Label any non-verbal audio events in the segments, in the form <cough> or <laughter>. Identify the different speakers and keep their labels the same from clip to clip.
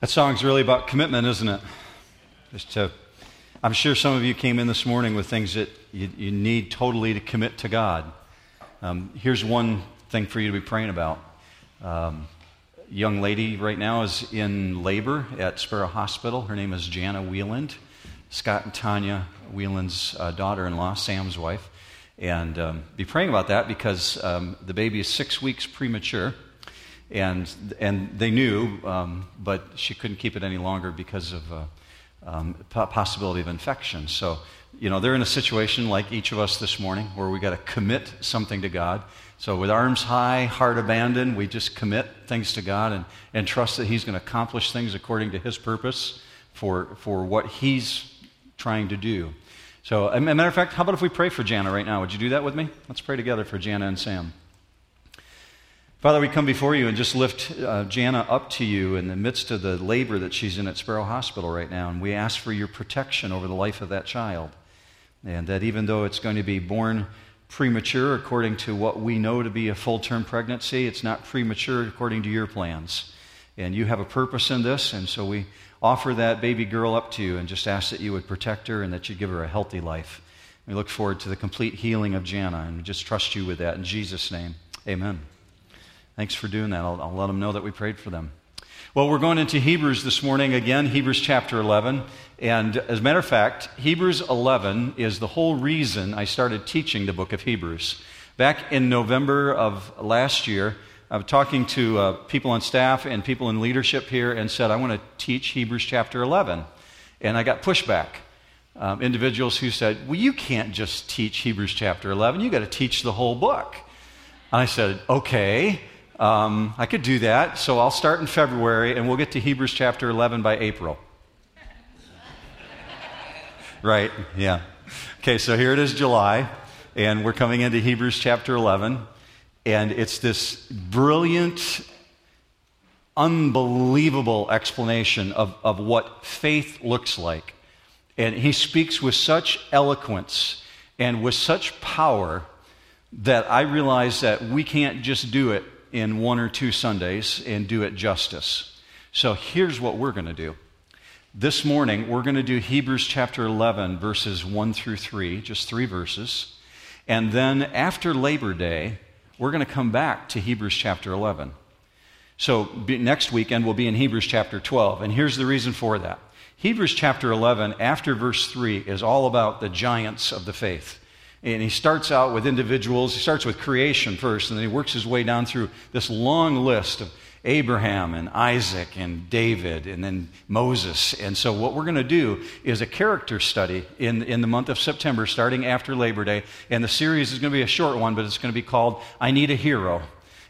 Speaker 1: That song's really about commitment, isn't it? Just to, I'm sure some of you came in this morning with things that you, you need totally to commit to God. Um, here's one thing for you to be praying about. Um, young lady right now is in labor at Sparrow Hospital. Her name is Jana Wieland, Scott and Tanya Wieland's uh, daughter in law, Sam's wife. And um, be praying about that because um, the baby is six weeks premature and and they knew, um, but she couldn't keep it any longer because of uh, um, possibility of infection. So, you know, they're in a situation like each of us this morning where we got to commit something to God. So, with arms high, heart abandoned, we just commit things to God and, and trust that He's going to accomplish things according to His purpose for, for what He's trying to do. So, a matter of fact, how about if we pray for Jana right now? Would you do that with me? Let's pray together for Jana and Sam. Father, we come before you and just lift uh, Jana up to you in the midst of the labor that she's in at Sparrow Hospital right now. And we ask for your protection over the life of that child. And that even though it's going to be born premature according to what we know to be a full term pregnancy, it's not premature according to your plans. And you have a purpose in this. And so we offer that baby girl up to you and just ask that you would protect her and that you'd give her a healthy life. We look forward to the complete healing of Jana and we just trust you with that. In Jesus' name, amen. Thanks for doing that. I'll, I'll let them know that we prayed for them. Well, we're going into Hebrews this morning again, Hebrews chapter 11. And as a matter of fact, Hebrews 11 is the whole reason I started teaching the book of Hebrews. Back in November of last year, I was talking to uh, people on staff and people in leadership here and said, I want to teach Hebrews chapter 11. And I got pushback. Um, individuals who said, Well, you can't just teach Hebrews chapter 11, you got to teach the whole book. And I said, Okay. Um, I could do that. So I'll start in February and we'll get to Hebrews chapter 11 by April. <laughs> right? Yeah. Okay, so here it is July, and we're coming into Hebrews chapter 11, and it's this brilliant, unbelievable explanation of, of what faith looks like. And he speaks with such eloquence and with such power that I realize that we can't just do it in one or two Sundays and do it justice. So here's what we're going to do. This morning, we're going to do Hebrews chapter 11, verses 1 through 3, just three verses. And then after Labor Day, we're going to come back to Hebrews chapter 11. So next weekend, we'll be in Hebrews chapter 12. And here's the reason for that Hebrews chapter 11, after verse 3, is all about the giants of the faith. And he starts out with individuals. He starts with creation first, and then he works his way down through this long list of Abraham and Isaac and David and then Moses. And so, what we're going to do is a character study in, in the month of September, starting after Labor Day. And the series is going to be a short one, but it's going to be called I Need a Hero.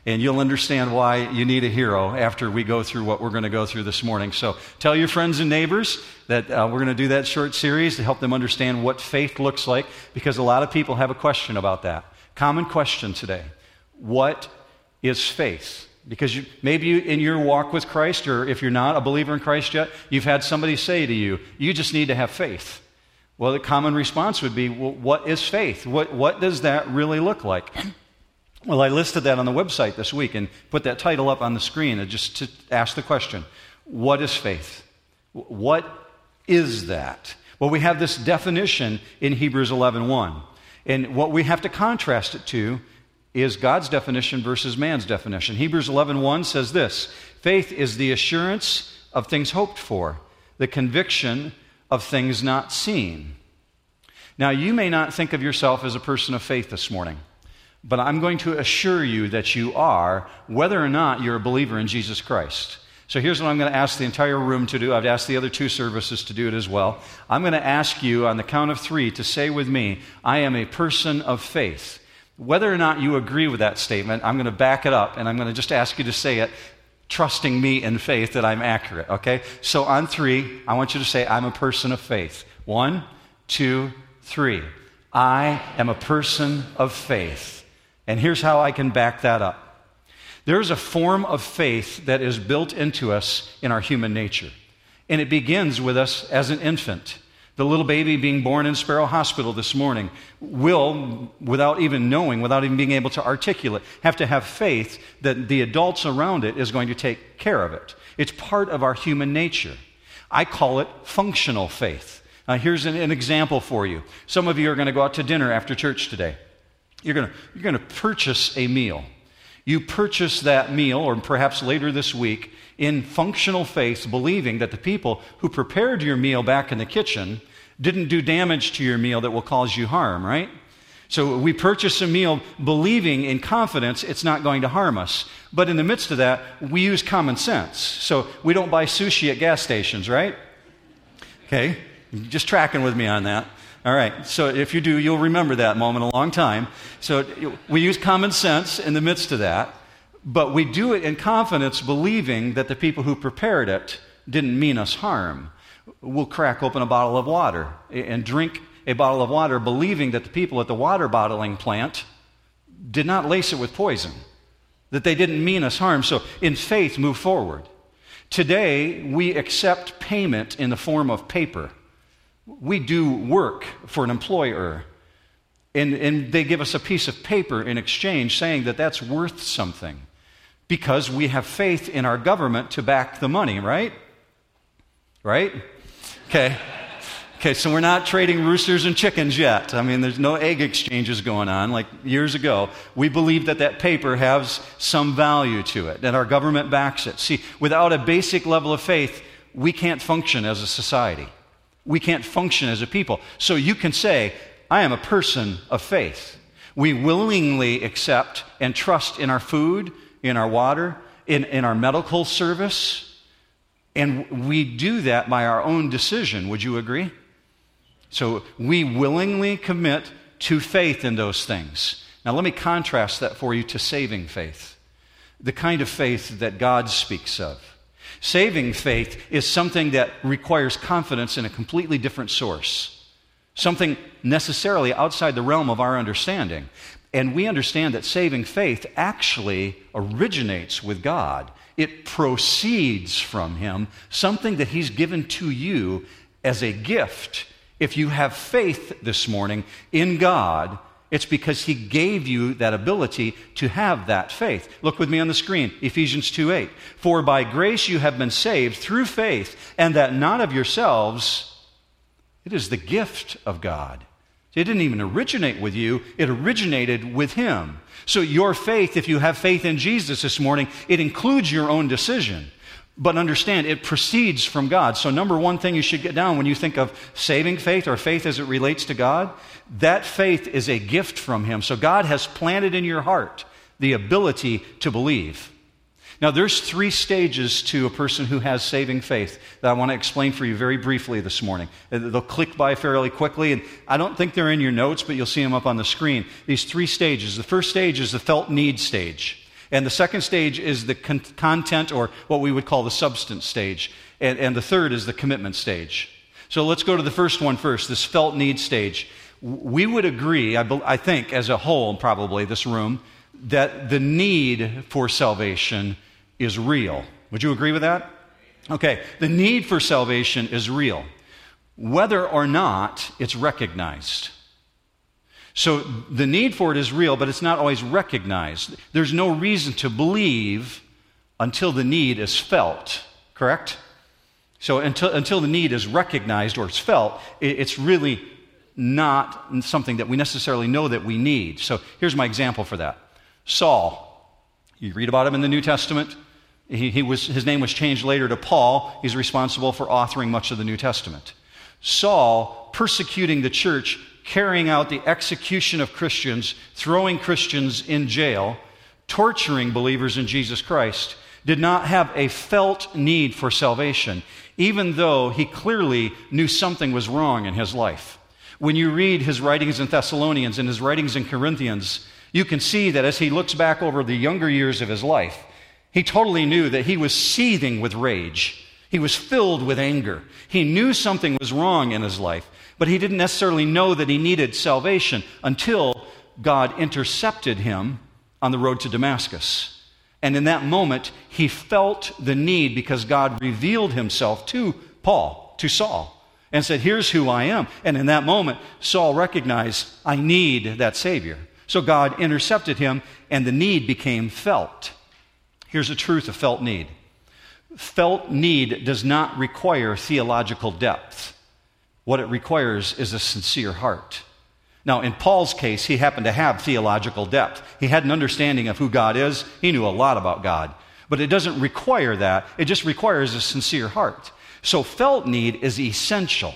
Speaker 1: And you'll understand why you need a hero after we go through what we're going to go through this morning. So tell your friends and neighbors that uh, we're going to do that short series to help them understand what faith looks like because a lot of people have a question about that. Common question today What is faith? Because you, maybe you, in your walk with Christ, or if you're not a believer in Christ yet, you've had somebody say to you, You just need to have faith. Well, the common response would be, Well, what is faith? What, what does that really look like? Well, I listed that on the website this week and put that title up on the screen just to ask the question what is faith? What is that? Well, we have this definition in Hebrews 11:1. And what we have to contrast it to is God's definition versus man's definition. Hebrews 11:1 says this: Faith is the assurance of things hoped for, the conviction of things not seen. Now, you may not think of yourself as a person of faith this morning. But I'm going to assure you that you are, whether or not you're a believer in Jesus Christ. So here's what I'm going to ask the entire room to do. I've asked the other two services to do it as well. I'm going to ask you on the count of three to say with me, I am a person of faith. Whether or not you agree with that statement, I'm going to back it up and I'm going to just ask you to say it, trusting me in faith that I'm accurate, okay? So on three, I want you to say, I'm a person of faith. One, two, three. I am a person of faith. And here's how I can back that up there's a form of faith that is built into us in our human nature. And it begins with us as an infant. The little baby being born in Sparrow Hospital this morning will, without even knowing, without even being able to articulate, have to have faith that the adults around it is going to take care of it. It's part of our human nature. I call it functional faith. Now, here's an, an example for you. Some of you are going to go out to dinner after church today. You're going you're going to purchase a meal. You purchase that meal, or perhaps later this week, in functional faith, believing that the people who prepared your meal back in the kitchen didn't do damage to your meal that will cause you harm, right? So we purchase a meal believing in confidence it's not going to harm us. But in the midst of that, we use common sense. So we don't buy sushi at gas stations, right? Okay, just tracking with me on that. All right, so if you do, you'll remember that moment a long time. So we use common sense in the midst of that, but we do it in confidence, believing that the people who prepared it didn't mean us harm. We'll crack open a bottle of water and drink a bottle of water, believing that the people at the water bottling plant did not lace it with poison, that they didn't mean us harm. So, in faith, move forward. Today, we accept payment in the form of paper. We do work for an employer, and, and they give us a piece of paper in exchange saying that that's worth something because we have faith in our government to back the money, right? Right? Okay. Okay, so we're not trading roosters and chickens yet. I mean, there's no egg exchanges going on like years ago. We believe that that paper has some value to it, that our government backs it. See, without a basic level of faith, we can't function as a society. We can't function as a people. So you can say, I am a person of faith. We willingly accept and trust in our food, in our water, in, in our medical service, and we do that by our own decision. Would you agree? So we willingly commit to faith in those things. Now, let me contrast that for you to saving faith, the kind of faith that God speaks of. Saving faith is something that requires confidence in a completely different source, something necessarily outside the realm of our understanding. And we understand that saving faith actually originates with God. It proceeds from Him, something that He's given to you as a gift. If you have faith this morning in God, it's because He gave you that ability to have that faith. Look with me on the screen, Ephesians 2 8. For by grace you have been saved through faith, and that not of yourselves, it is the gift of God. It didn't even originate with you, it originated with Him. So, your faith, if you have faith in Jesus this morning, it includes your own decision. But understand, it proceeds from God. So, number one thing you should get down when you think of saving faith or faith as it relates to God, that faith is a gift from Him. So, God has planted in your heart the ability to believe. Now, there's three stages to a person who has saving faith that I want to explain for you very briefly this morning. They'll click by fairly quickly, and I don't think they're in your notes, but you'll see them up on the screen. These three stages. The first stage is the felt need stage. And the second stage is the con- content, or what we would call the substance stage. And, and the third is the commitment stage. So let's go to the first one first, this felt need stage. We would agree, I, be- I think, as a whole, probably, this room, that the need for salvation is real. Would you agree with that? Okay, the need for salvation is real, whether or not it's recognized. So the need for it is real, but it's not always recognized. There's no reason to believe until the need is felt, correct? So until, until the need is recognized or it's felt, it's really not something that we necessarily know that we need. So here's my example for that Saul. You read about him in the New Testament. He, he was, his name was changed later to Paul. He's responsible for authoring much of the New Testament. Saul, persecuting the church, carrying out the execution of Christians, throwing Christians in jail, torturing believers in Jesus Christ, did not have a felt need for salvation, even though he clearly knew something was wrong in his life. When you read his writings in Thessalonians and his writings in Corinthians, you can see that as he looks back over the younger years of his life, he totally knew that he was seething with rage. He was filled with anger. He knew something was wrong in his life, but he didn't necessarily know that he needed salvation until God intercepted him on the road to Damascus. And in that moment, he felt the need because God revealed himself to Paul, to Saul, and said, Here's who I am. And in that moment, Saul recognized, I need that Savior. So God intercepted him, and the need became felt. Here's the truth of felt need Felt need does not require theological depth. What it requires is a sincere heart. Now, in Paul's case, he happened to have theological depth. He had an understanding of who God is, he knew a lot about God. But it doesn't require that, it just requires a sincere heart. So, felt need is essential,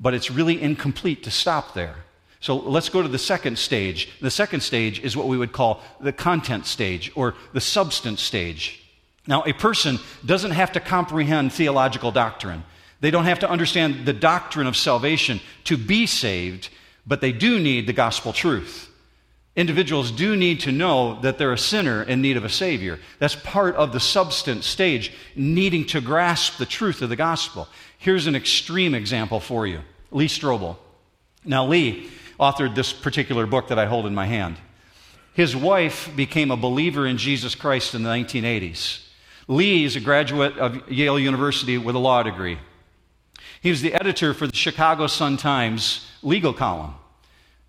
Speaker 1: but it's really incomplete to stop there. So, let's go to the second stage. The second stage is what we would call the content stage or the substance stage. Now, a person doesn't have to comprehend theological doctrine. They don't have to understand the doctrine of salvation to be saved, but they do need the gospel truth. Individuals do need to know that they're a sinner in need of a Savior. That's part of the substance stage, needing to grasp the truth of the gospel. Here's an extreme example for you Lee Strobel. Now, Lee authored this particular book that I hold in my hand. His wife became a believer in Jesus Christ in the 1980s. Lee is a graduate of Yale University with a law degree. He was the editor for the Chicago Sun Times legal column.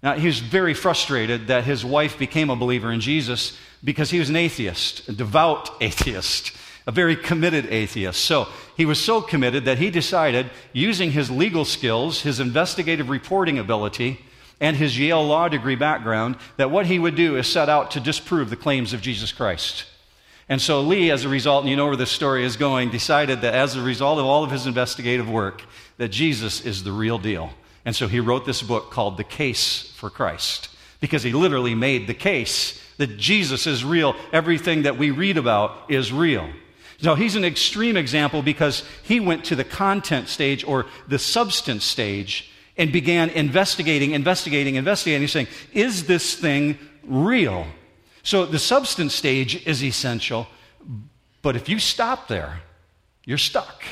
Speaker 1: Now, he was very frustrated that his wife became a believer in Jesus because he was an atheist, a devout <laughs> atheist, a very committed atheist. So he was so committed that he decided, using his legal skills, his investigative reporting ability, and his Yale law degree background, that what he would do is set out to disprove the claims of Jesus Christ. And so Lee, as a result, and you know where this story is going, decided that as a result of all of his investigative work, that Jesus is the real deal. And so he wrote this book called The Case for Christ, because he literally made the case that Jesus is real. Everything that we read about is real. Now, he's an extreme example because he went to the content stage or the substance stage and began investigating, investigating, investigating, saying, Is this thing real? So the substance stage is essential, but if you stop there, you're stuck.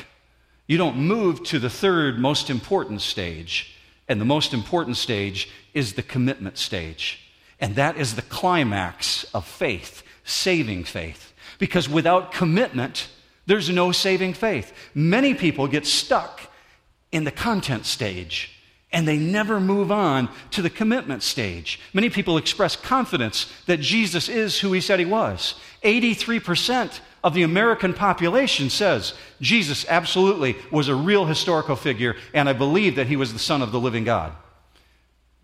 Speaker 1: You don't move to the third most important stage. And the most important stage is the commitment stage. And that is the climax of faith, saving faith. Because without commitment, there's no saving faith. Many people get stuck in the content stage and they never move on to the commitment stage. Many people express confidence that Jesus is who he said he was. 83% of the American population says Jesus absolutely was a real historical figure, and I believe that he was the Son of the living God.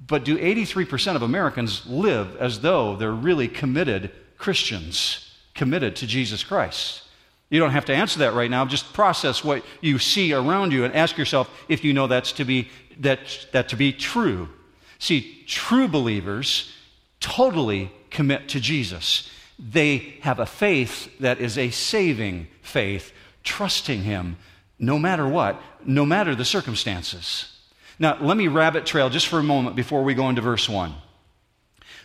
Speaker 1: But do 83% of Americans live as though they're really committed Christians, committed to Jesus Christ? You don't have to answer that right now. Just process what you see around you and ask yourself if you know that's to be, that, that to be true. See, true believers totally commit to Jesus. They have a faith that is a saving faith, trusting Him no matter what, no matter the circumstances. Now, let me rabbit trail just for a moment before we go into verse 1.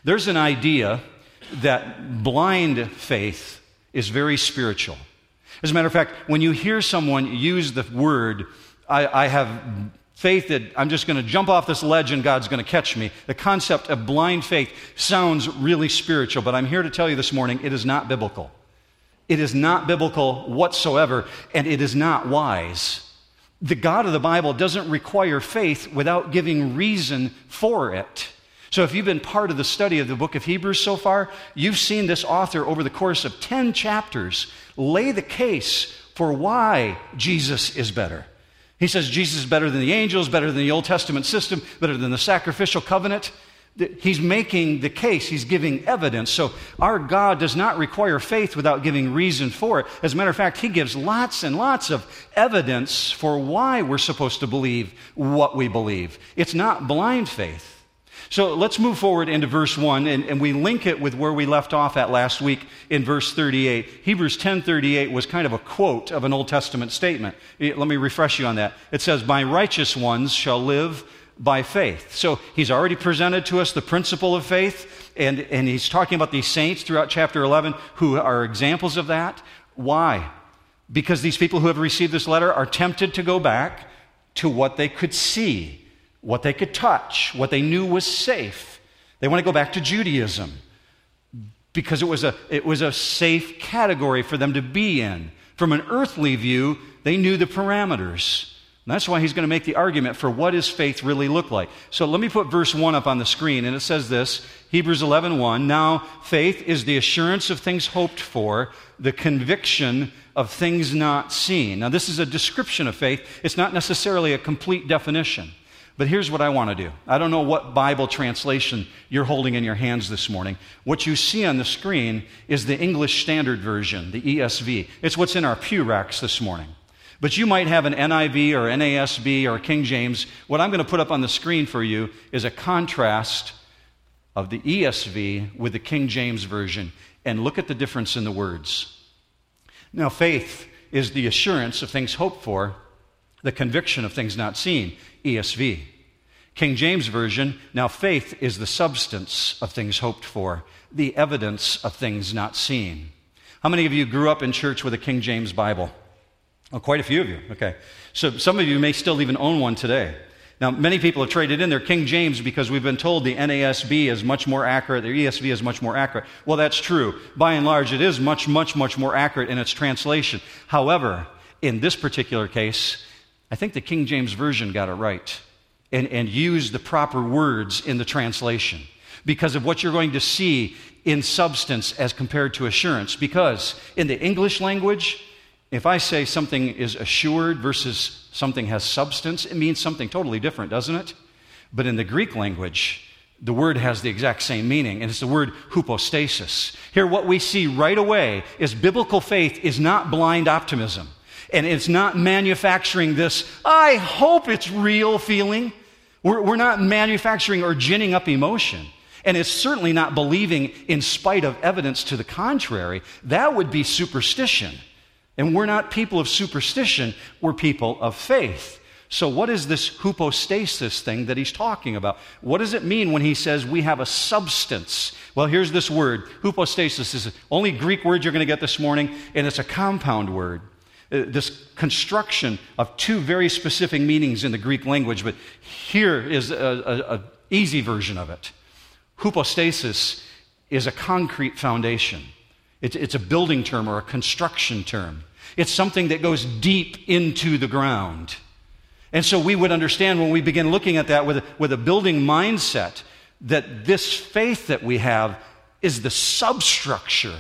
Speaker 1: There's an idea that blind faith is very spiritual. As a matter of fact, when you hear someone use the word, I, I have faith that I'm just going to jump off this ledge and God's going to catch me, the concept of blind faith sounds really spiritual, but I'm here to tell you this morning it is not biblical. It is not biblical whatsoever, and it is not wise. The God of the Bible doesn't require faith without giving reason for it. So, if you've been part of the study of the book of Hebrews so far, you've seen this author over the course of 10 chapters lay the case for why Jesus is better. He says Jesus is better than the angels, better than the Old Testament system, better than the sacrificial covenant. He's making the case, he's giving evidence. So, our God does not require faith without giving reason for it. As a matter of fact, he gives lots and lots of evidence for why we're supposed to believe what we believe. It's not blind faith. So let's move forward into verse 1, and, and, we link it with where we left off at last week in verse 38. Hebrews 10.38 was kind of a quote of an Old Testament statement. Eh, let me refresh you on that. It says, My righteous ones shall live by faith. So he's already presented to us the principle of faith, and, and he's talking about these saints throughout chapter 11 who are examples of that. Why? Because these people who have received this letter are tempted to go back to what they could see what they could touch, what they knew was safe. They want to go back to Judaism because it was a, it was a safe category for them to be in. From an earthly view, they knew the parameters. And that's why he's going to make the argument for what does faith really look like. So let me put verse 1 up on the screen, and it says this Hebrews 11 1. Now, faith is the assurance of things hoped for, the conviction of things not seen. Now, this is a description of faith, it's not necessarily a complete definition. But here's what I want to do. I don't know what Bible translation you're holding in your hands this morning. What you see on the screen is the English Standard Version, the ESV. It's what's in our pew racks this morning. But you might have an NIV or NASB or King James. What I'm going to put up on the screen for you is a contrast of the ESV with the King James Version. And look at the difference in the words. Now, faith is the assurance of things hoped for, the conviction of things not seen. ESV. King James Version, now faith is the substance of things hoped for, the evidence of things not seen. How many of you grew up in church with a King James Bible? Oh, quite a few of you. Okay. So some of you may still even own one today. Now, many people have traded in their King James because we've been told the NASB is much more accurate, the ESV is much more accurate. Well, that's true. By and large, it is much, much, much more accurate in its translation. However, in this particular case, I think the King James Version got it right and, and used the proper words in the translation because of what you're going to see in substance as compared to assurance. Because in the English language, if I say something is assured versus something has substance, it means something totally different, doesn't it? But in the Greek language, the word has the exact same meaning, and it's the word hypostasis. Here, what we see right away is biblical faith is not blind optimism, and it's not manufacturing this, I hope it's real feeling. We're, we're not manufacturing or ginning up emotion. And it's certainly not believing in spite of evidence to the contrary. That would be superstition. And we're not people of superstition, we're people of faith. So, what is this hypostasis thing that he's talking about? What does it mean when he says we have a substance? Well, here's this word. Hypostasis is the only Greek word you're going to get this morning, and it's a compound word. Uh, this construction of two very specific meanings in the Greek language, but here is an easy version of it. Hypostasis is a concrete foundation. It's, it's a building term or a construction term. It's something that goes deep into the ground. And so we would understand when we begin looking at that with a, with a building mindset that this faith that we have is the substructure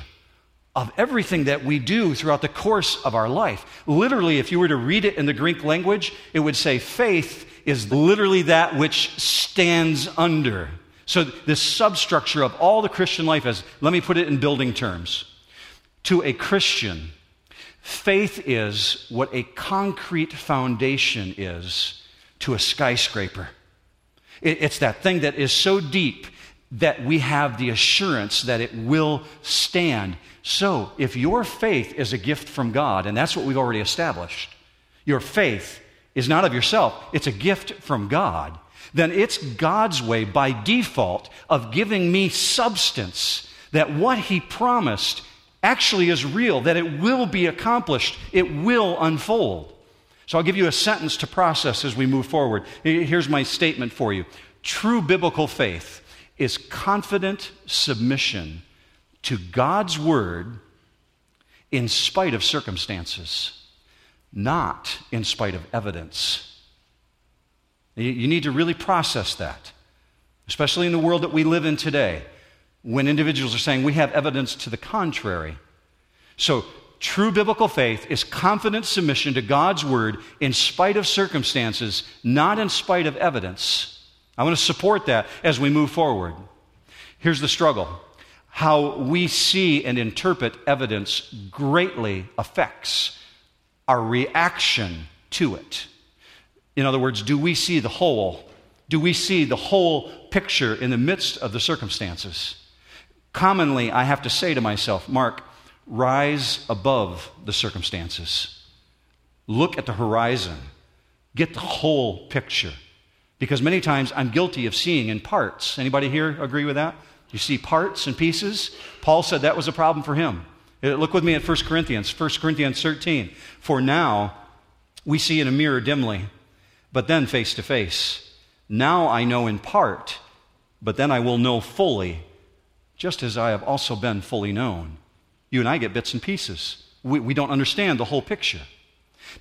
Speaker 1: of everything that we do throughout the course of our life. Literally, if you were to read it in the Greek language, it would say faith is literally that which stands under. So, this substructure of all the Christian life is, let me put it in building terms. To a Christian, faith is what a concrete foundation is to a skyscraper. It's that thing that is so deep that we have the assurance that it will stand. So, if your faith is a gift from God, and that's what we've already established, your faith is not of yourself, it's a gift from God, then it's God's way by default of giving me substance that what He promised actually is real, that it will be accomplished, it will unfold. So I'll give you a sentence to process as we move forward. Here's my statement for you True biblical faith is confident submission to God's word in spite of circumstances, not in spite of evidence. You need to really process that, especially in the world that we live in today when individuals are saying we have evidence to the contrary. So, true biblical faith is confident submission to God's word in spite of circumstances, not in spite of evidence. I want to support that as we move forward. Here's the struggle how we see and interpret evidence greatly affects our reaction to it. In other words, do we see the whole? Do we see the whole picture in the midst of the circumstances? Commonly, I have to say to myself, Mark, rise above the circumstances. Look at the horizon. Get the whole picture. Because many times I'm guilty of seeing in parts. Anybody here agree with that? You see parts and pieces? Paul said that was a problem for him. Uh, look with me at 1 Corinthians, 1 Corinthians 13. For now we see in a mirror dimly, but then face to face. Now I know in part, but then I will know fully just as I have also been fully known. You and I get bits and pieces. We, we don't understand the whole picture.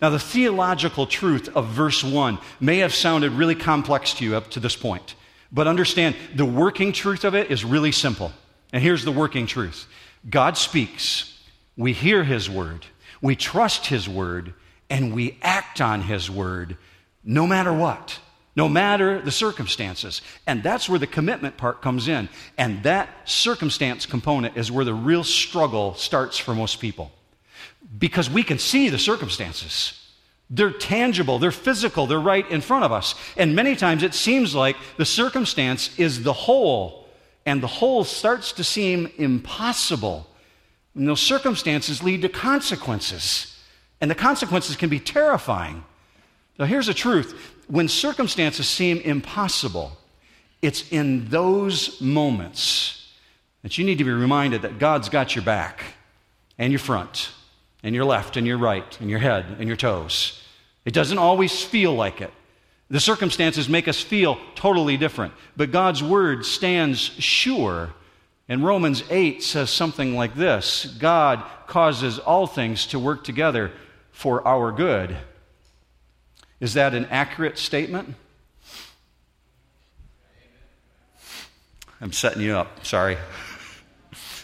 Speaker 1: Now, the theological truth of verse 1 may have sounded really complex to you up to this point, but understand the working truth of it is really simple. And here's the working truth God speaks, we hear his word, we trust his word, and we act on his word no matter what, no matter the circumstances. And that's where the commitment part comes in. And that circumstance component is where the real struggle starts for most people. Because we can see the circumstances. They're tangible, they're physical, they're right in front of us. And many times it seems like the circumstance is the whole, and the whole starts to seem impossible. And those circumstances lead to consequences, and the consequences can be terrifying. Now, here's the truth when circumstances seem impossible, it's in those moments that you need to be reminded that God's got your back and your front and your left and your right and your head and your toes. It doesn't always feel like it. The circumstances make us feel totally different, but God's word stands sure. And Romans 8 says something like this God causes all things to work together for our good. Is that an accurate statement? I'm setting you up. Sorry.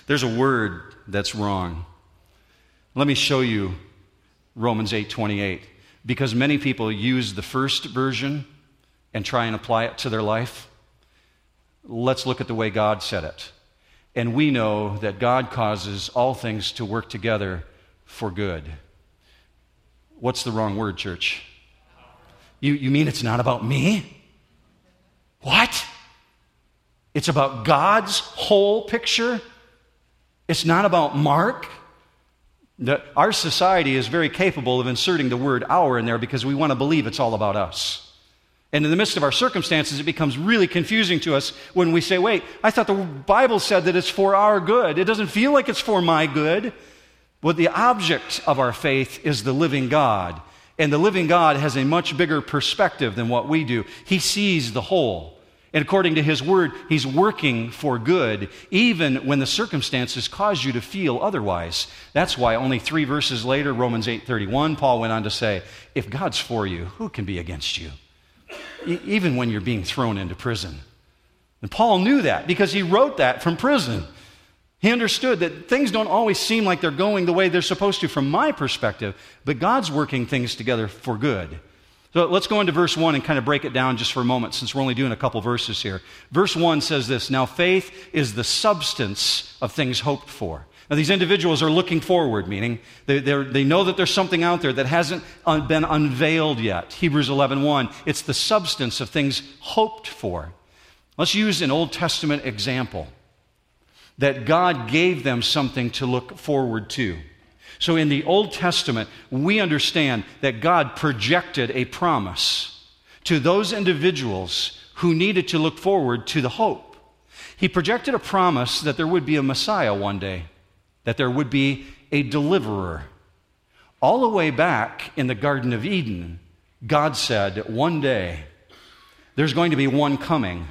Speaker 1: There's a word that's wrong. Let me show you Romans 8:28 because many people use the first version and try and apply it to their life. Let's look at the way God said it. And we know that God causes all things to work together for good. What's the wrong word, church? You, you mean it's not about me? What? It's about God's whole picture? It's not about Mark? The, our society is very capable of inserting the word our in there because we want to believe it's all about us. And in the midst of our circumstances, it becomes really confusing to us when we say, wait, I thought the Bible said that it's for our good. It doesn't feel like it's for my good. But the object of our faith is the living God. And the living God has a much bigger perspective than what we do. He sees the whole. And according to his word, he's working for good, even when the circumstances cause you to feel otherwise. That's why only three verses later, Romans 8:31, Paul went on to say, If God's for you, who can be against you? E- even when you're being thrown into prison. And Paul knew that because he wrote that from prison. He understood that things don't always seem like they're going the way they're supposed to from my perspective, but God's working things together for good. So let's go into verse 1 and kind of break it down just for a moment since we're only doing a couple verses here. Verse 1 says this Now faith is the substance of things hoped for. Now, these individuals are looking forward, meaning they, they know that there's something out there that hasn't been unveiled yet. Hebrews 11.1, it's the substance of things hoped for. Let's use an Old Testament example that God gave them something to look forward to. So in the Old Testament, we understand that God projected a promise to those individuals who needed to look forward to the hope. He projected a promise that there would be a Messiah one day, that there would be a deliverer. All the way back in the Garden of Eden, God said, one day, there's going to be one coming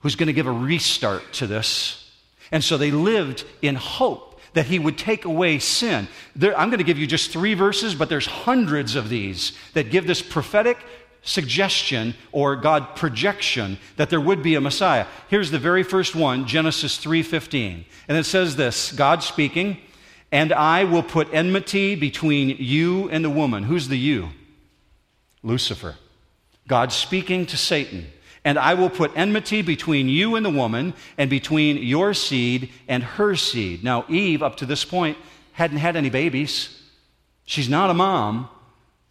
Speaker 1: who's going to give a restart to this. And so they lived in hope that he would take away sin. There, I'm going to give you just three verses, but there's hundreds of these that give this prophetic suggestion or God projection that there would be a Messiah. Here's the very first one, Genesis 3:15. And it says this, God speaking, "And I will put enmity between you and the woman." Who's the you? Lucifer. God speaking to Satan. And I will put enmity between you and the woman, and between your seed and her seed. Now, Eve, up to this point, hadn't had any babies. She's not a mom,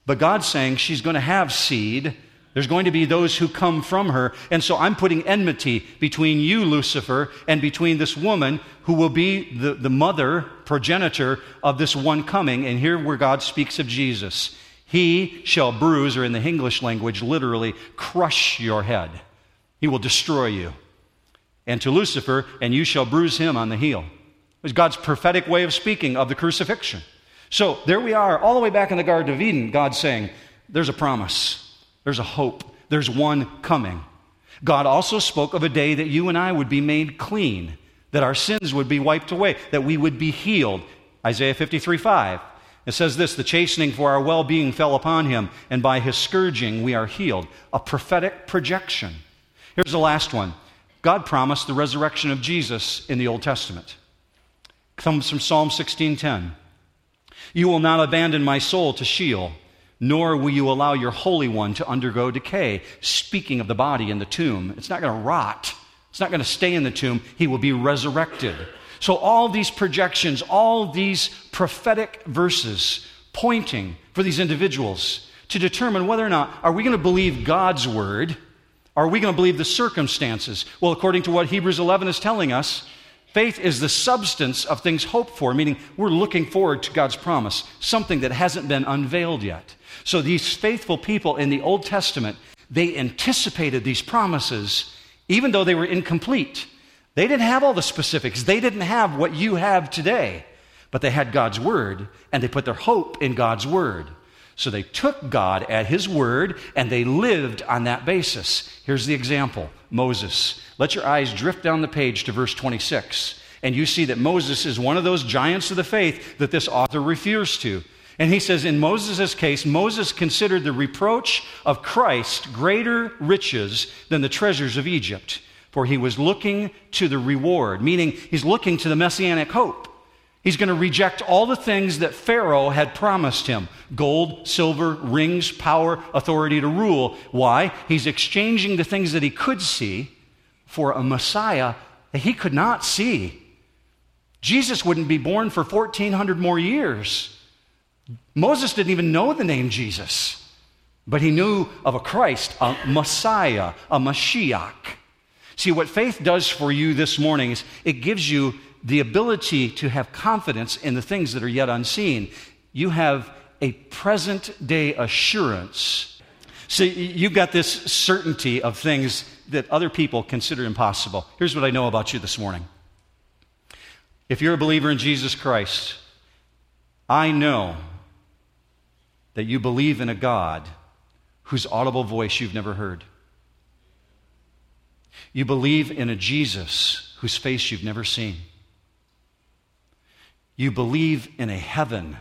Speaker 1: but God's saying she's going to have seed. There's going to be those who come from her. And so I'm putting enmity between you, Lucifer, and between this woman who will be the, the mother, progenitor of this one coming. And here where God speaks of Jesus. He shall bruise, or in the English language, literally crush your head. He will destroy you. And to Lucifer, and you shall bruise him on the heel. It's God's prophetic way of speaking of the crucifixion. So there we are, all the way back in the Garden of Eden, God saying, There's a promise, there's a hope, there's one coming. God also spoke of a day that you and I would be made clean, that our sins would be wiped away, that we would be healed. Isaiah 53 5. It says this the chastening for our well being fell upon him, and by his scourging we are healed. A prophetic projection. Here's the last one God promised the resurrection of Jesus in the Old Testament. It comes from Psalm 16:10. You will not abandon my soul to Sheol, nor will you allow your Holy One to undergo decay. Speaking of the body in the tomb, it's not going to rot. It's not going to stay in the tomb. He will be resurrected. So, all these projections, all these prophetic verses pointing for these individuals to determine whether or not are we going to believe God's word? Are we going to believe the circumstances? Well, according to what Hebrews 11 is telling us, faith is the substance of things hoped for, meaning we're looking forward to God's promise, something that hasn't been unveiled yet. So these faithful people in the Old Testament, they anticipated these promises even though they were incomplete. They didn't have all the specifics. They didn't have what you have today, but they had God's word and they put their hope in God's word. So they took God at his word and they lived on that basis. Here's the example Moses. Let your eyes drift down the page to verse 26, and you see that Moses is one of those giants of the faith that this author refers to. And he says, in Moses' case, Moses considered the reproach of Christ greater riches than the treasures of Egypt for he was looking to the reward, meaning he's looking to the messianic hope. He's going to reject all the things that Pharaoh had promised him gold, silver, rings, power, authority to rule. Why? He's exchanging the things that he could see for a Messiah that he could not see. Jesus wouldn't be born for 1,400 more years. Moses didn't even know the name Jesus, but he knew of a Christ, a Messiah, a Mashiach. See, what faith does for you this morning is it gives you the ability to have confidence in the things that are yet unseen. You have a present day assurance. See, you've got this certainty of things that other people consider impossible. Here's what I know about you this morning. If you're a believer in Jesus Christ, I know that you believe in a God whose audible voice you've never heard. You believe in a Jesus whose face you've never seen. You believe in a heaven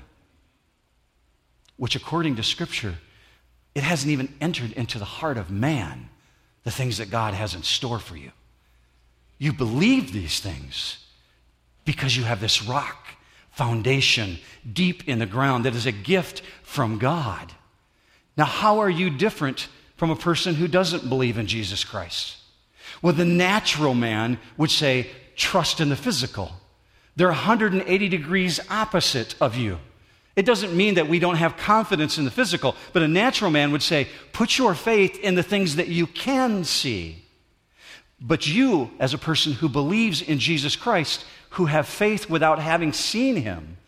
Speaker 1: which, according to Scripture, it hasn't even entered into the heart of man the things that God has in store for you. You believe these things because you have this rock foundation deep in the ground that is a gift from God. Now, how are you different from a person who doesn't believe in Jesus Christ? Well, the natural man would say, trust in the physical. They're 180 degrees opposite of you. It doesn't mean that we don't have confidence in the physical, but a natural man would say, put your faith in the things that you can see. But you, as a person who believes in Jesus Christ, who have faith without having seen him,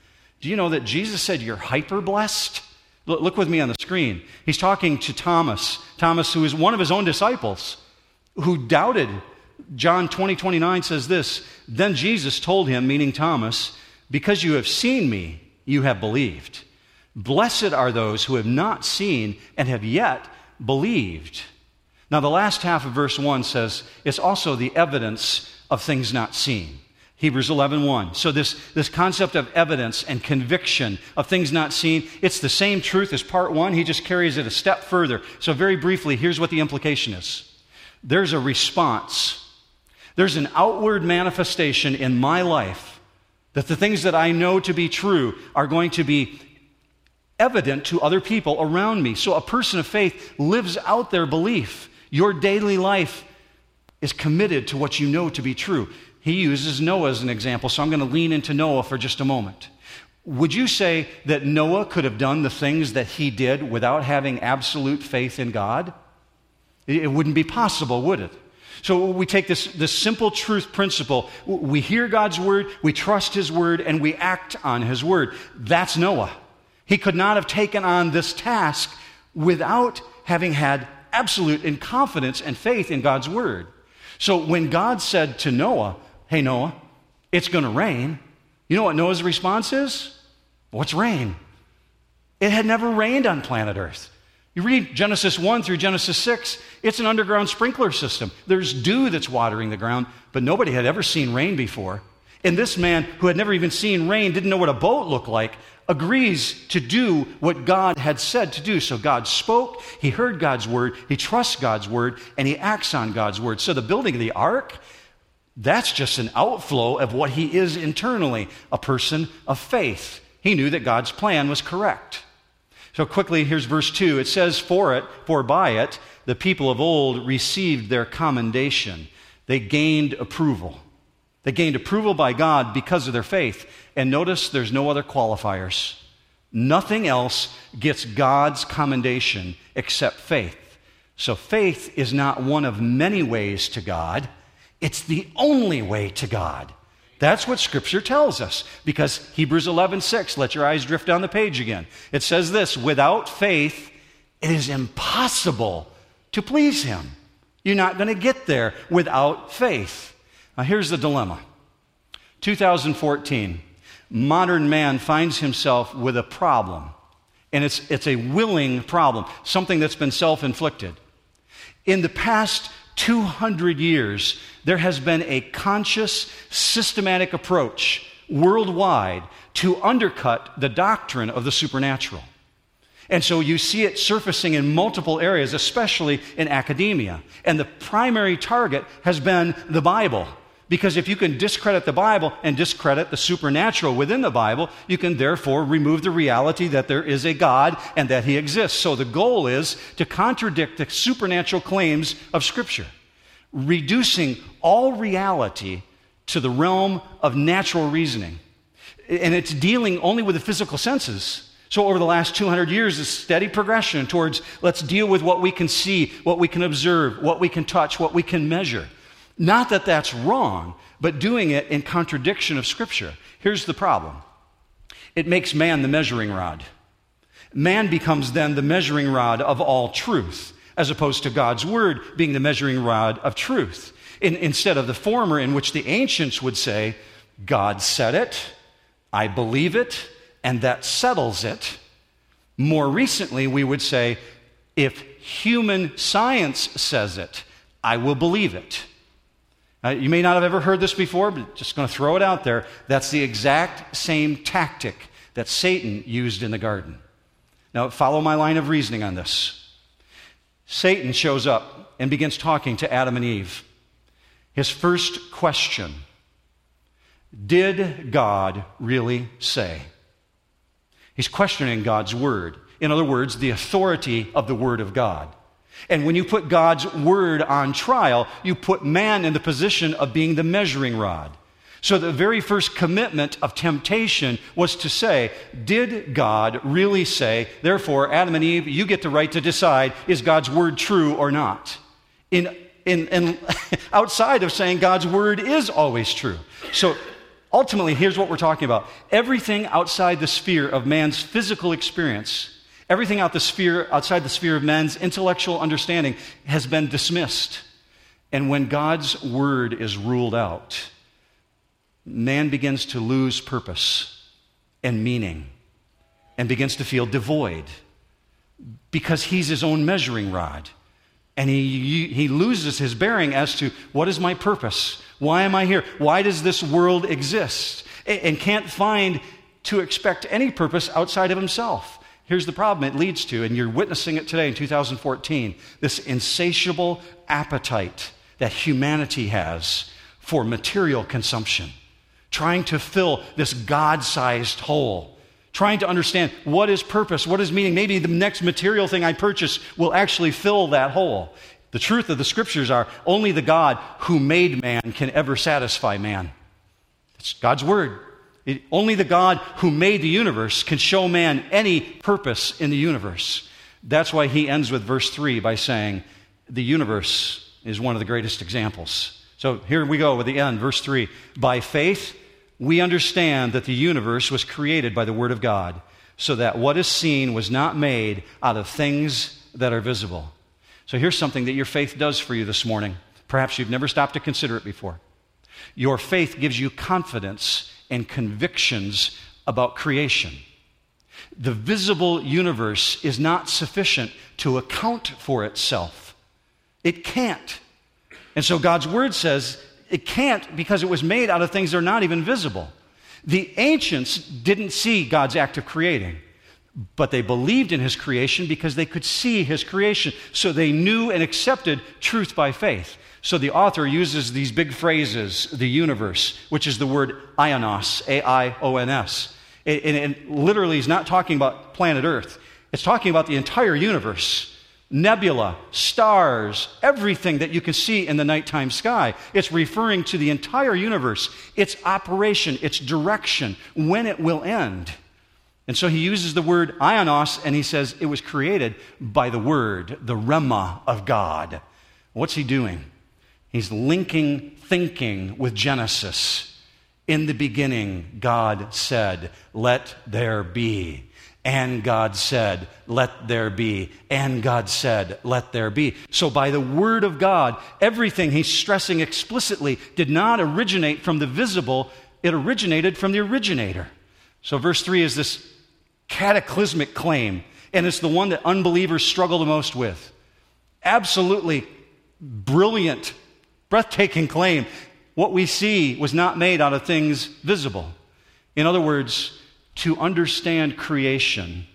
Speaker 1: do you know that Jesus said you're hyper blessed? Look with me on the screen. He's talking to Thomas, Thomas, who is one of his own disciples who doubted. John 20, 29 says this Then Jesus told him, meaning Thomas, Because you have seen me, you have believed. Blessed are those who have not seen and have yet believed. Now, the last half of verse 1 says it's also the evidence of things not seen. Hebrews 11, 1. So, this, this concept of evidence and conviction of things not seen, it's the same truth as part one. He just carries it a step further. So, very briefly, here's what the implication is there's a response. There's an outward manifestation in my life that the things that I know to be true are going to be evident to other people around me. So a person of faith lives out their belief. Your daily life is committed to what you know to be true. He uses Noah as an example, so I'm going to lean into Noah for just a moment. Would you say that Noah could have done the things that he did without having absolute faith in God? It wouldn't be possible, would it? So we take this, this simple truth principle. We hear God's word, we trust his word, and we act on his word. That's Noah. He could not have taken on this task without having had absolute and confidence and faith in God's word. So when God said to Noah, Hey, Noah, it's going to rain, you know what Noah's response is? What's rain? It had never rained on planet Earth. You read Genesis 1 through Genesis 6, it's an underground sprinkler system. There's dew that's watering the ground, but nobody had ever seen rain before. And this man, who had never even seen rain, didn't know what a boat looked like, agrees to do what God had said to do. So God spoke, he heard God's word, he trusts God's word, and he acts on God's word. So the building of the ark, that's just an outflow of what he is internally a person of faith. He knew that God's plan was correct. So quickly, here's verse 2. It says, For it, for by it, the people of old received their commendation. They gained approval. They gained approval by God because of their faith. And notice there's no other qualifiers. Nothing else gets God's commendation except faith. So faith is not one of many ways to God, it's the only way to God. That's what scripture tells us because Hebrews 11:6 let your eyes drift down the page again. It says this, without faith it is impossible to please him. You're not going to get there without faith. Now, here's the dilemma 2014, modern man finds himself with a problem, and it's, it's a willing problem, something that's been self inflicted. In the past 200 years, there has been a conscious, systematic approach worldwide to undercut the doctrine of the supernatural. And so you see it surfacing in multiple areas, especially in academia. And the primary target has been the Bible. Because if you can discredit the Bible and discredit the supernatural within the Bible, you can therefore remove the reality that there is a God and that He exists. So the goal is to contradict the supernatural claims of Scripture, reducing all reality to the realm of natural reasoning. And it's dealing only with the physical senses. So, over the last 200 years, a steady progression towards let's deal with what we can see, what we can observe, what we can touch, what we can measure. Not that that's wrong, but doing it in contradiction of Scripture. Here's the problem it makes man the measuring rod. Man becomes then the measuring rod of all truth, as opposed to God's Word being the measuring rod of truth. In, instead of the former, in which the ancients would say, God said it, I believe it, and that settles it. More recently, we would say, if human science says it, I will believe it. Uh, you may not have ever heard this before, but just going to throw it out there. That's the exact same tactic that Satan used in the garden. Now, follow my line of reasoning on this. Satan shows up and begins talking to Adam and Eve. His first question Did God really say? He's questioning God's word. In other words, the authority of the word of God. And when you put God's word on trial, you put man in the position of being the measuring rod. So the very first commitment of temptation was to say, Did God really say, therefore, Adam and Eve, you get the right to decide, is God's word true or not? In, in, in <laughs> outside of saying God's word is always true. So Ultimately, here's what we're talking about everything outside the sphere of man's physical experience, everything out the sphere, outside the sphere of man's intellectual understanding has been dismissed. And when God's word is ruled out, man begins to lose purpose and meaning and begins to feel devoid because he's his own measuring rod. And he, he loses his bearing as to what is my purpose? Why am I here? Why does this world exist? And can't find to expect any purpose outside of himself. Here's the problem it leads to, and you're witnessing it today in 2014 this insatiable appetite that humanity has for material consumption, trying to fill this God sized hole trying to understand what is purpose, what is meaning. Maybe the next material thing I purchase will actually fill that hole. The truth of the scriptures are only the God who made man can ever satisfy man. It's God's word. It, only the God who made the universe can show man any purpose in the universe. That's why he ends with verse 3 by saying, The universe is one of the greatest examples. So here we go with the end, verse 3. By faith, we understand that the universe was created by the Word of God, so that what is seen was not made out of things that are visible. So here's something that your faith does for you this morning. Perhaps you've never stopped to consider it before. Your faith gives you confidence and convictions about creation. The visible universe is not sufficient to account for itself, it can't. And so God's Word says it can't because it was made out of things that are not even visible. The ancients didn't see God's act of creating, but they believed in his creation because they could see his creation. So they knew and accepted truth by faith. So the author uses these big phrases, the universe, which is the word aions, A I O N S. And it literally is not talking about planet Earth, it's talking about the entire universe nebula, stars, everything that you can see in the nighttime sky. It's referring to the entire universe, its operation, its direction, when it will end. And so he uses the word aions and he says it was created by the word, the rhema of God. What's he doing? He's linking thinking with Genesis. In the beginning, God said, Let there be. And God said, Let there be. And God said, Let there be. So, by the word of God, everything he's stressing explicitly did not originate from the visible, it originated from the originator. So, verse 3 is this cataclysmic claim, and it's the one that unbelievers struggle the most with. Absolutely brilliant, breathtaking claim. What we see was not made out of things visible. In other words, to understand creation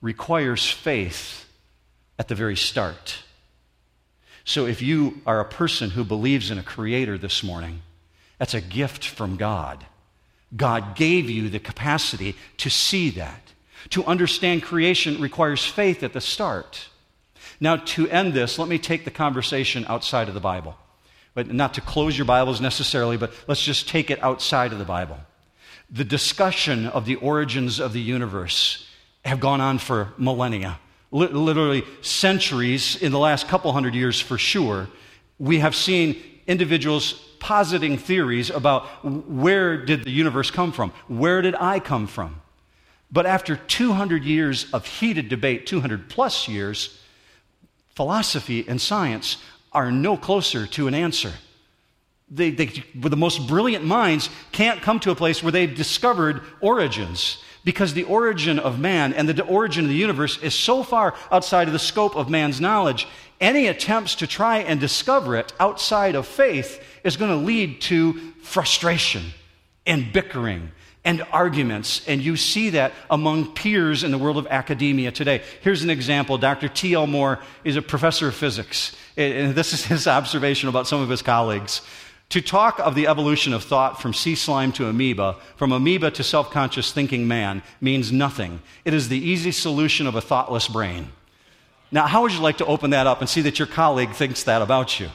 Speaker 1: requires faith at the very start. So if you are a person who believes in a creator this morning, that's a gift from God. God gave you the capacity to see that. To understand creation requires faith at the start. Now, to end this, let me take the conversation outside of the Bible. But not to close your Bibles necessarily, but let's just take it outside of the Bible the discussion of the origins of the universe have gone on for millennia, literally centuries in the last couple hundred years for sure. We have seen individuals positing theories about where did the universe come from? Where did I come from? But after 200 years of heated debate, 200 plus years, philosophy and science are no closer to an answer they, they, the most brilliant minds can't come to a place where they've discovered origins because the origin of man and the origin of the universe is so far outside of the scope of man's knowledge. Any attempts to try and discover it outside of faith is going to lead to frustration and bickering and arguments. And you see that among peers in the world of academia today. Here's an example Dr. T.L. Moore is a professor of physics. And this is his <laughs> observation about some of his colleagues. To talk of the evolution of thought from sea slime to amoeba, from amoeba to self conscious thinking man, means nothing. It is the easy solution of a thoughtless brain. Now, how would you like to open that up and see that your colleague thinks that about you?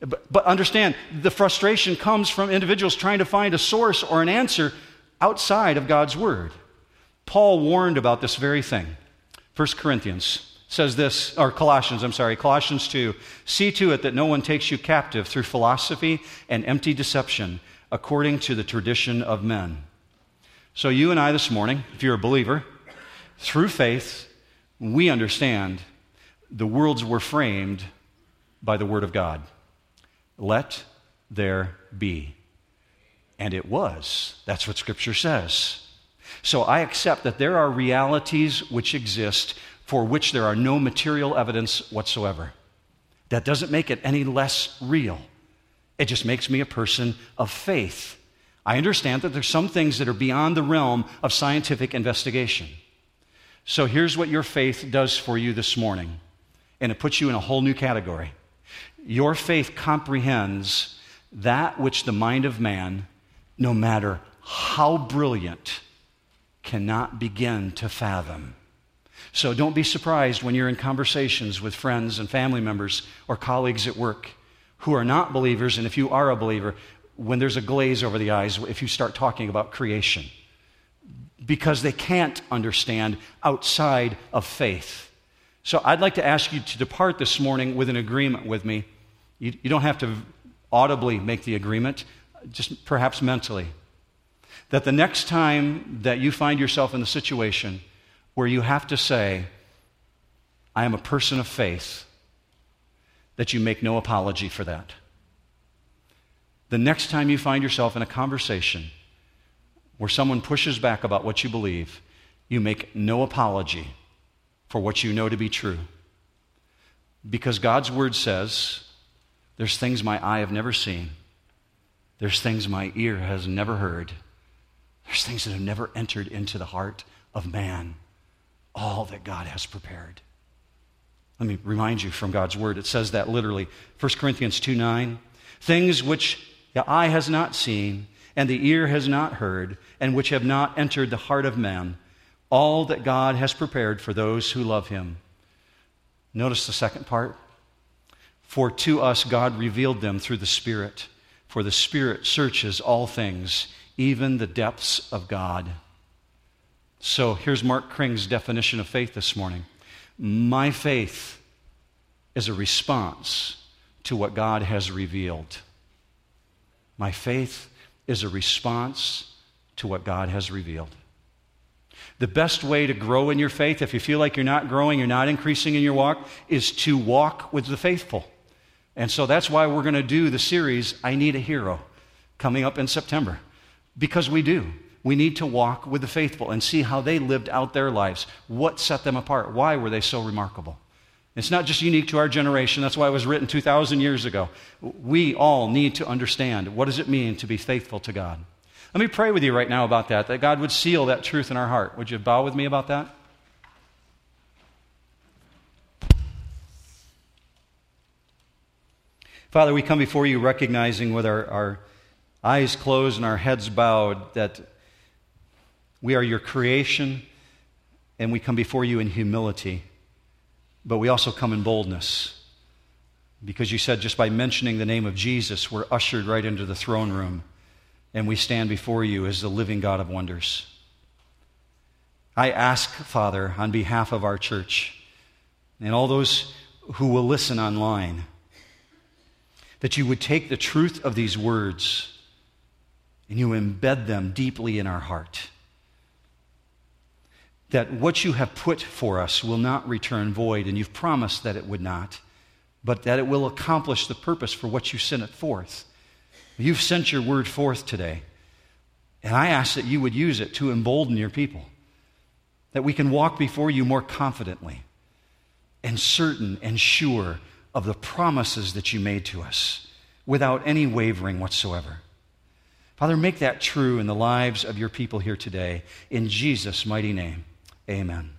Speaker 1: But, but understand, the frustration comes from individuals trying to find a source or an answer outside of God's Word. Paul warned about this very thing. 1 Corinthians says this, or Colossians, I'm sorry, Colossians 2 See to it that no one takes you captive through philosophy and empty deception, according to the tradition of men. So, you and I this morning, if you're a believer, through faith, we understand the worlds were framed by the Word of God. Let there be. And it was. That's what Scripture says. So I accept that there are realities which exist for which there are no material evidence whatsoever. That doesn't make it any less real. It just makes me a person of faith. I understand that there's some things that are beyond the realm of scientific investigation. So here's what your faith does for you this morning, and it puts you in a whole new category. Your faith comprehends that which the mind of man, no matter how brilliant, cannot begin to fathom. So don't be surprised when you're in conversations with friends and family members or colleagues at work who are not believers, and if you are a believer, when there's a glaze over the eyes if you start talking about creation. Because they can't understand outside of faith. So I'd like to ask you to depart this morning with an agreement with me. You, you don't have to audibly make the agreement, just perhaps mentally. That the next time that you find yourself in the situation, where you have to say, I am a person of faith, that you make no apology for that. The next time you find yourself in a conversation where someone pushes back about what you believe, you make no apology for what you know to be true. Because God's word says, there's things my eye have never seen, There's things my ear has never heard. There's things that have never entered into the heart of man. All that God has prepared. Let me remind you from God's word. It says that literally. 1 Corinthians 2 9. Things which the eye has not seen, and the ear has not heard, and which have not entered the heart of man, all that God has prepared for those who love him. Notice the second part. For to us God revealed them through the Spirit, for the Spirit searches all things, even the depths of God. So here's Mark Kring's definition of faith this morning My faith is a response to what God has revealed. My faith is a response to what God has revealed. The best way to grow in your faith, if you feel like you're not growing, you're not increasing in your walk, is to walk with the faithful. And so that's why we're going to do the series, I Need a Hero, coming up in September. Because we do. We need to walk with the faithful and see how they lived out their lives. What set them apart? Why were they so remarkable? It's not just unique to our generation. That's why it was written 2,000 years ago. We all need to understand what does it mean to be faithful to God. Let me pray with you right now about that, that God would seal that truth in our heart. Would you bow with me about that? Father, we come before you recognizing with our, our eyes closed and our heads bowed that we are your creation and we come before you in humility, but we also come in boldness. Because you said just by mentioning the name of Jesus, we're ushered right into the throne room and we stand before you as the living God of wonders. I ask, Father, on behalf of our church and all those who will listen online, that you would take the truth of these words and you embed them deeply in our heart. That what you have put for us will not return void, and you've promised that it would not, but that it will accomplish the purpose for what you sent it forth. You've sent your word forth today. And I ask that you would use it to embolden your people, that we can walk before you more confidently and certain and sure of the promises that you made to us without any wavering whatsoever. Father, make that true in the lives of your people here today. In Jesus' mighty name, amen.